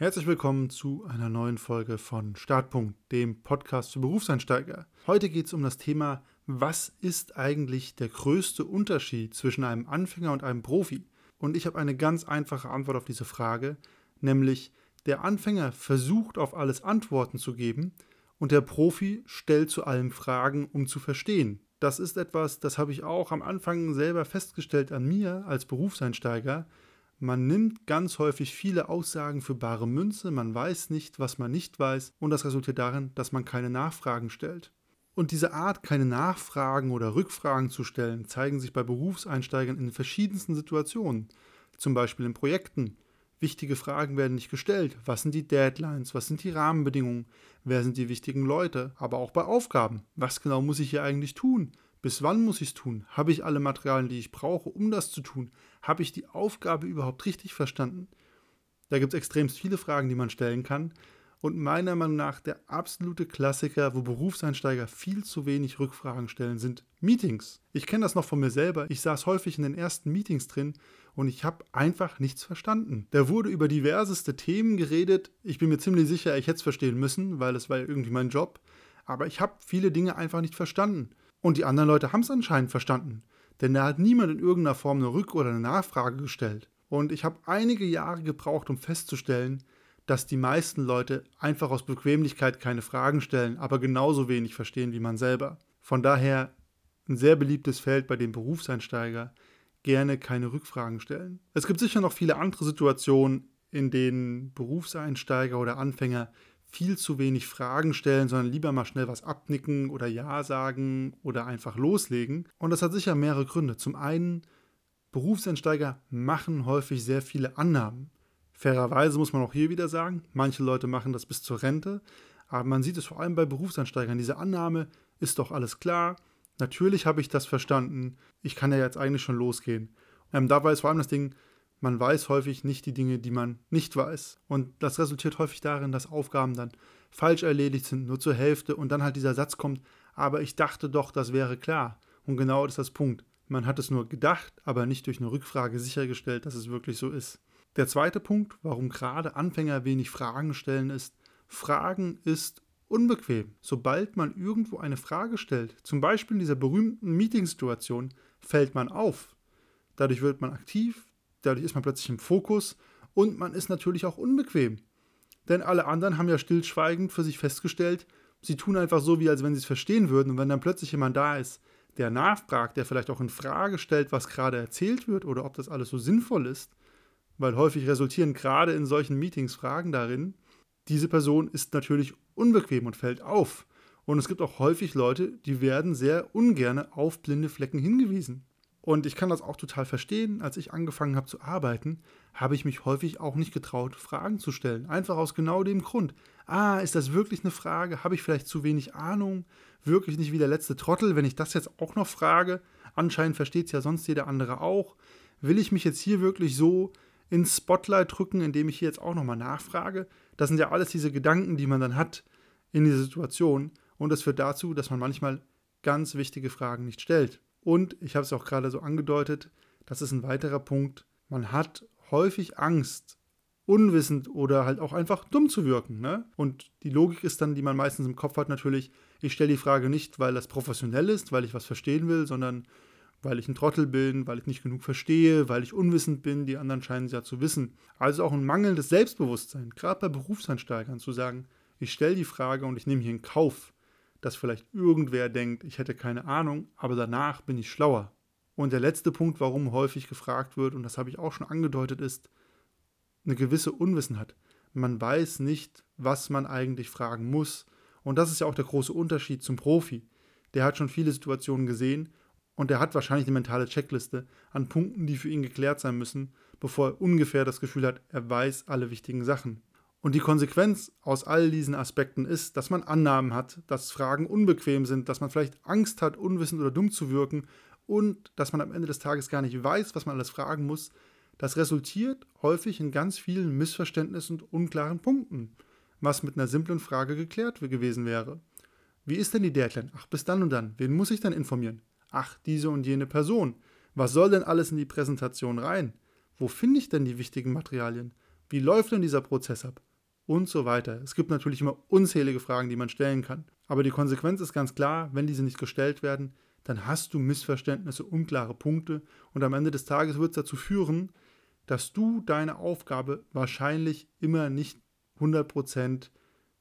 Herzlich willkommen zu einer neuen Folge von Startpunkt, dem Podcast für Berufseinsteiger. Heute geht es um das Thema, was ist eigentlich der größte Unterschied zwischen einem Anfänger und einem Profi? Und ich habe eine ganz einfache Antwort auf diese Frage, nämlich der Anfänger versucht auf alles Antworten zu geben und der Profi stellt zu allem Fragen, um zu verstehen. Das ist etwas, das habe ich auch am Anfang selber festgestellt an mir als Berufseinsteiger, man nimmt ganz häufig viele Aussagen für bare Münze, man weiß nicht, was man nicht weiß, und das resultiert darin, dass man keine Nachfragen stellt. Und diese Art, keine Nachfragen oder Rückfragen zu stellen, zeigen sich bei Berufseinsteigern in verschiedensten Situationen, zum Beispiel in Projekten. Wichtige Fragen werden nicht gestellt. Was sind die Deadlines? Was sind die Rahmenbedingungen? Wer sind die wichtigen Leute? Aber auch bei Aufgaben. Was genau muss ich hier eigentlich tun? Bis wann muss ich es tun? Habe ich alle Materialien, die ich brauche, um das zu tun? Habe ich die Aufgabe überhaupt richtig verstanden? Da gibt es extrem viele Fragen, die man stellen kann. Und meiner Meinung nach der absolute Klassiker, wo Berufseinsteiger viel zu wenig Rückfragen stellen, sind Meetings. Ich kenne das noch von mir selber. Ich saß häufig in den ersten Meetings drin und ich habe einfach nichts verstanden. Da wurde über diverseste Themen geredet. Ich bin mir ziemlich sicher, ich hätte es verstehen müssen, weil es war irgendwie mein Job. Aber ich habe viele Dinge einfach nicht verstanden. Und die anderen Leute haben es anscheinend verstanden, denn da hat niemand in irgendeiner Form eine Rück- oder eine Nachfrage gestellt. Und ich habe einige Jahre gebraucht, um festzustellen, dass die meisten Leute einfach aus Bequemlichkeit keine Fragen stellen, aber genauso wenig verstehen wie man selber. Von daher ein sehr beliebtes Feld bei dem Berufseinsteiger, gerne keine Rückfragen stellen. Es gibt sicher noch viele andere Situationen, in denen Berufseinsteiger oder Anfänger viel zu wenig Fragen stellen, sondern lieber mal schnell was abnicken oder Ja sagen oder einfach loslegen. Und das hat sicher mehrere Gründe. Zum einen, Berufseinsteiger machen häufig sehr viele Annahmen. Fairerweise muss man auch hier wieder sagen, manche Leute machen das bis zur Rente, aber man sieht es vor allem bei Berufseinsteigern. Diese Annahme ist doch alles klar. Natürlich habe ich das verstanden. Ich kann ja jetzt eigentlich schon losgehen. Ähm, dabei ist vor allem das Ding, man weiß häufig nicht die Dinge, die man nicht weiß. Und das resultiert häufig darin, dass Aufgaben dann falsch erledigt sind, nur zur Hälfte und dann halt dieser Satz kommt, aber ich dachte doch, das wäre klar. Und genau das ist das Punkt. Man hat es nur gedacht, aber nicht durch eine Rückfrage sichergestellt, dass es wirklich so ist. Der zweite Punkt, warum gerade Anfänger wenig Fragen stellen, ist, Fragen ist unbequem. Sobald man irgendwo eine Frage stellt, zum Beispiel in dieser berühmten Meetingsituation, fällt man auf. Dadurch wird man aktiv, dadurch ist man plötzlich im Fokus und man ist natürlich auch unbequem. Denn alle anderen haben ja stillschweigend für sich festgestellt, sie tun einfach so, wie als wenn sie es verstehen würden. Und wenn dann plötzlich jemand da ist, der nachfragt, der vielleicht auch in Frage stellt, was gerade erzählt wird oder ob das alles so sinnvoll ist, weil häufig resultieren gerade in solchen Meetings Fragen darin, diese Person ist natürlich unbequem und fällt auf. Und es gibt auch häufig Leute, die werden sehr ungern auf blinde Flecken hingewiesen. Und ich kann das auch total verstehen. Als ich angefangen habe zu arbeiten, habe ich mich häufig auch nicht getraut, Fragen zu stellen. Einfach aus genau dem Grund. Ah, ist das wirklich eine Frage? Habe ich vielleicht zu wenig Ahnung? Wirklich nicht wie der letzte Trottel, wenn ich das jetzt auch noch frage? Anscheinend versteht es ja sonst jeder andere auch. Will ich mich jetzt hier wirklich so ins Spotlight drücken, indem ich hier jetzt auch nochmal nachfrage? Das sind ja alles diese Gedanken, die man dann hat in dieser Situation. Und das führt dazu, dass man manchmal ganz wichtige Fragen nicht stellt. Und ich habe es auch gerade so angedeutet, das ist ein weiterer Punkt. Man hat häufig Angst, unwissend oder halt auch einfach dumm zu wirken. Ne? Und die Logik ist dann, die man meistens im Kopf hat, natürlich, ich stelle die Frage nicht, weil das professionell ist, weil ich was verstehen will, sondern weil ich ein Trottel bin, weil ich nicht genug verstehe, weil ich unwissend bin, die anderen scheinen es ja zu wissen. Also auch ein mangelndes Selbstbewusstsein, gerade bei Berufseinsteigern, zu sagen, ich stelle die Frage und ich nehme hier in Kauf, dass vielleicht irgendwer denkt, ich hätte keine Ahnung, aber danach bin ich schlauer. Und der letzte Punkt, warum häufig gefragt wird, und das habe ich auch schon angedeutet, ist eine gewisse Unwissenheit. Man weiß nicht, was man eigentlich fragen muss. Und das ist ja auch der große Unterschied zum Profi. Der hat schon viele Situationen gesehen und der hat wahrscheinlich eine mentale Checkliste an Punkten, die für ihn geklärt sein müssen, bevor er ungefähr das Gefühl hat, er weiß alle wichtigen Sachen. Und die Konsequenz aus all diesen Aspekten ist, dass man Annahmen hat, dass Fragen unbequem sind, dass man vielleicht Angst hat, unwissend oder dumm zu wirken und dass man am Ende des Tages gar nicht weiß, was man alles fragen muss. Das resultiert häufig in ganz vielen Missverständnissen und unklaren Punkten, was mit einer simplen Frage geklärt gewesen wäre. Wie ist denn die Deadline? Ach, bis dann und dann. Wen muss ich dann informieren? Ach, diese und jene Person. Was soll denn alles in die Präsentation rein? Wo finde ich denn die wichtigen Materialien? Wie läuft denn dieser Prozess ab? Und so weiter. Es gibt natürlich immer unzählige Fragen, die man stellen kann. Aber die Konsequenz ist ganz klar, wenn diese nicht gestellt werden, dann hast du Missverständnisse, unklare Punkte und am Ende des Tages wird es dazu führen, dass du deine Aufgabe wahrscheinlich immer nicht 100%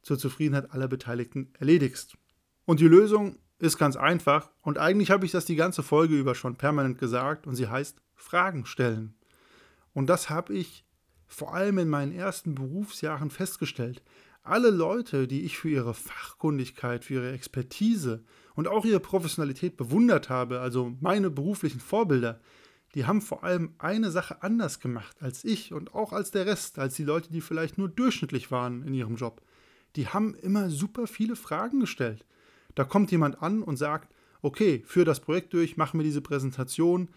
zur Zufriedenheit aller Beteiligten erledigst. Und die Lösung ist ganz einfach und eigentlich habe ich das die ganze Folge über schon permanent gesagt und sie heißt Fragen stellen. Und das habe ich vor allem in meinen ersten Berufsjahren festgestellt. Alle Leute, die ich für ihre Fachkundigkeit, für ihre Expertise und auch ihre Professionalität bewundert habe, also meine beruflichen Vorbilder, die haben vor allem eine Sache anders gemacht als ich und auch als der Rest, als die Leute, die vielleicht nur durchschnittlich waren in ihrem Job. Die haben immer super viele Fragen gestellt. Da kommt jemand an und sagt, okay, führ das Projekt durch, mach mir diese Präsentation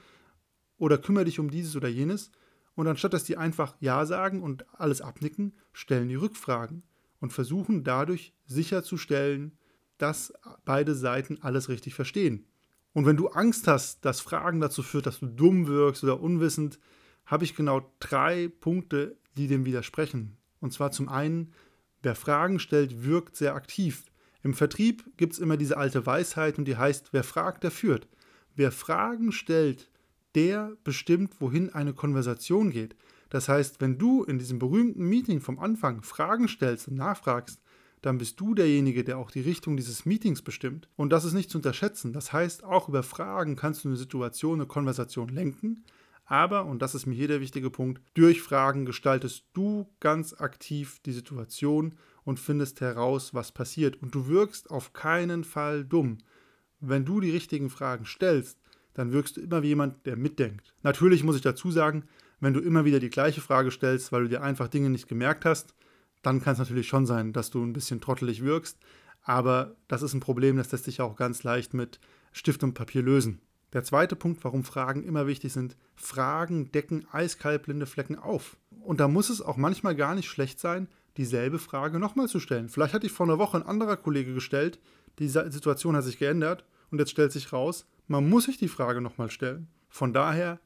oder kümmere dich um dieses oder jenes. Und anstatt dass die einfach Ja sagen und alles abnicken, stellen die Rückfragen und versuchen dadurch sicherzustellen, dass beide Seiten alles richtig verstehen. Und wenn du Angst hast, dass Fragen dazu führt, dass du dumm wirkst oder unwissend, habe ich genau drei Punkte, die dem widersprechen. Und zwar zum einen, wer Fragen stellt, wirkt sehr aktiv. Im Vertrieb gibt es immer diese alte Weisheit und die heißt, wer fragt, der führt. Wer Fragen stellt, der bestimmt, wohin eine Konversation geht. Das heißt, wenn du in diesem berühmten Meeting vom Anfang Fragen stellst und nachfragst, dann bist du derjenige, der auch die Richtung dieses Meetings bestimmt. Und das ist nicht zu unterschätzen. Das heißt, auch über Fragen kannst du eine Situation, eine Konversation lenken. Aber, und das ist mir hier der wichtige Punkt, durch Fragen gestaltest du ganz aktiv die Situation und findest heraus, was passiert. Und du wirkst auf keinen Fall dumm. Wenn du die richtigen Fragen stellst, dann wirkst du immer wie jemand, der mitdenkt. Natürlich muss ich dazu sagen, wenn du immer wieder die gleiche Frage stellst, weil du dir einfach Dinge nicht gemerkt hast, dann kann es natürlich schon sein, dass du ein bisschen trottelig wirkst. Aber das ist ein Problem, das lässt sich auch ganz leicht mit Stift und Papier lösen. Der zweite Punkt, warum Fragen immer wichtig sind, Fragen decken eiskalt blinde Flecken auf. Und da muss es auch manchmal gar nicht schlecht sein, dieselbe Frage nochmal zu stellen. Vielleicht hat dich vor einer Woche ein anderer Kollege gestellt, die Situation hat sich geändert und jetzt stellt sich raus, man muss sich die Frage nochmal stellen. Von daher,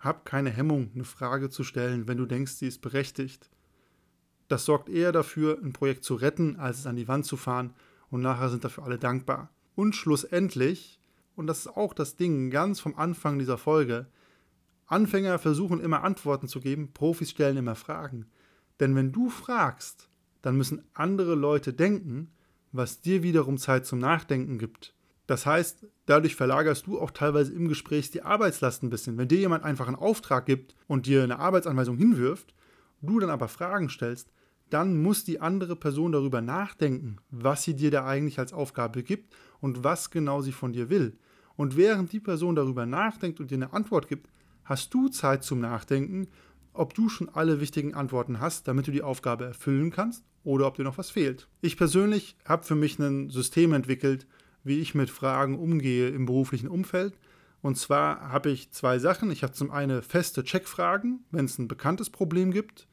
hab keine Hemmung, eine Frage zu stellen, wenn du denkst, sie ist berechtigt. Das sorgt eher dafür, ein Projekt zu retten, als es an die Wand zu fahren und nachher sind dafür alle dankbar. Und schlussendlich, und das ist auch das Ding ganz vom Anfang dieser Folge, Anfänger versuchen immer Antworten zu geben, Profis stellen immer Fragen. Denn wenn du fragst, dann müssen andere Leute denken, was dir wiederum Zeit zum Nachdenken gibt. Das heißt, dadurch verlagerst du auch teilweise im Gespräch die Arbeitslast ein bisschen. Wenn dir jemand einfach einen Auftrag gibt und dir eine Arbeitsanweisung hinwirft, du dann aber Fragen stellst, dann muss die andere Person darüber nachdenken, was sie dir da eigentlich als Aufgabe gibt und was genau sie von dir will. Und während die Person darüber nachdenkt und dir eine Antwort gibt, hast du Zeit zum Nachdenken, ob du schon alle wichtigen Antworten hast, damit du die Aufgabe erfüllen kannst oder ob dir noch was fehlt. Ich persönlich habe für mich ein System entwickelt, wie ich mit Fragen umgehe im beruflichen Umfeld. Und zwar habe ich zwei Sachen. Ich habe zum einen feste Checkfragen, wenn es ein bekanntes Problem gibt.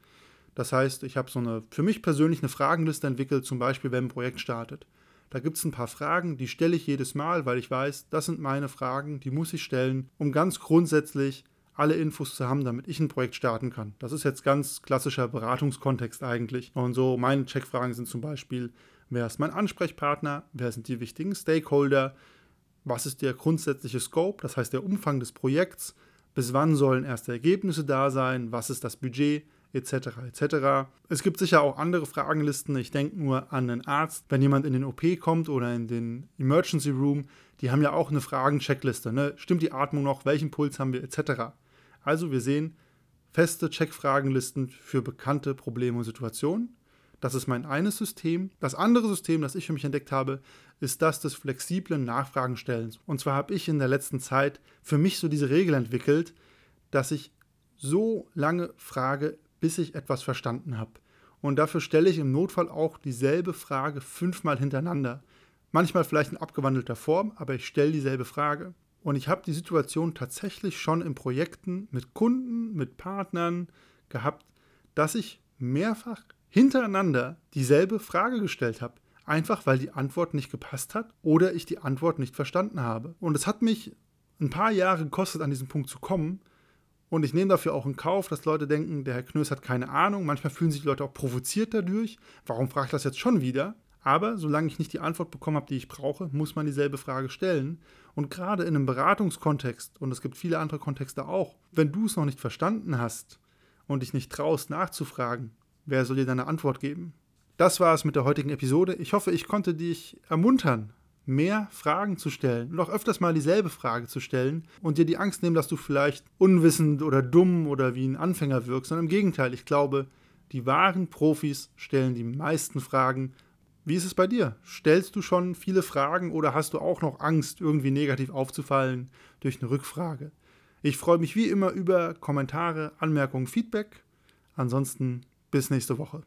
Das heißt, ich habe so eine für mich persönlich eine Fragenliste entwickelt, zum Beispiel, wenn ein Projekt startet. Da gibt es ein paar Fragen, die stelle ich jedes Mal, weil ich weiß, das sind meine Fragen, die muss ich stellen, um ganz grundsätzlich alle Infos zu haben, damit ich ein Projekt starten kann. Das ist jetzt ganz klassischer Beratungskontext eigentlich. Und so meine Checkfragen sind zum Beispiel, wer ist mein Ansprechpartner, wer sind die wichtigen Stakeholder, was ist der grundsätzliche Scope, das heißt der Umfang des Projekts, bis wann sollen erste Ergebnisse da sein, was ist das Budget, etc. etc. Es gibt sicher auch andere Fragenlisten. Ich denke nur an einen Arzt, wenn jemand in den OP kommt oder in den Emergency Room, die haben ja auch eine Fragen-Checkliste. Ne? Stimmt die Atmung noch? Welchen Puls haben wir? Etc. Also wir sehen feste Checkfragenlisten für bekannte Probleme und Situationen. Das ist mein eines System. Das andere System, das ich für mich entdeckt habe, ist das des flexiblen Nachfragenstellens. Und zwar habe ich in der letzten Zeit für mich so diese Regel entwickelt, dass ich so lange frage, bis ich etwas verstanden habe. Und dafür stelle ich im Notfall auch dieselbe Frage fünfmal hintereinander. Manchmal vielleicht in abgewandelter Form, aber ich stelle dieselbe Frage. Und ich habe die Situation tatsächlich schon in Projekten mit Kunden, mit Partnern gehabt, dass ich mehrfach hintereinander dieselbe Frage gestellt habe. Einfach weil die Antwort nicht gepasst hat oder ich die Antwort nicht verstanden habe. Und es hat mich ein paar Jahre gekostet, an diesen Punkt zu kommen, Und ich nehme dafür auch in Kauf, dass Leute denken, der Herr Knös hat keine Ahnung. Manchmal fühlen sich die Leute auch provoziert dadurch. Warum frage ich das jetzt schon wieder? Aber solange ich nicht die Antwort bekommen habe, die ich brauche, muss man dieselbe Frage stellen. Und gerade in einem Beratungskontext, und es gibt viele andere Kontexte auch, wenn du es noch nicht verstanden hast und dich nicht traust nachzufragen, wer soll dir deine Antwort geben? Das war es mit der heutigen Episode. Ich hoffe, ich konnte dich ermuntern, mehr Fragen zu stellen und auch öfters mal dieselbe Frage zu stellen und dir die Angst nehmen, dass du vielleicht unwissend oder dumm oder wie ein Anfänger wirkst, sondern im Gegenteil, ich glaube, die wahren Profis stellen die meisten Fragen wie ist es bei dir? Stellst du schon viele Fragen oder hast du auch noch Angst, irgendwie negativ aufzufallen durch eine Rückfrage? Ich freue mich wie immer über Kommentare, Anmerkungen, Feedback. Ansonsten bis nächste Woche.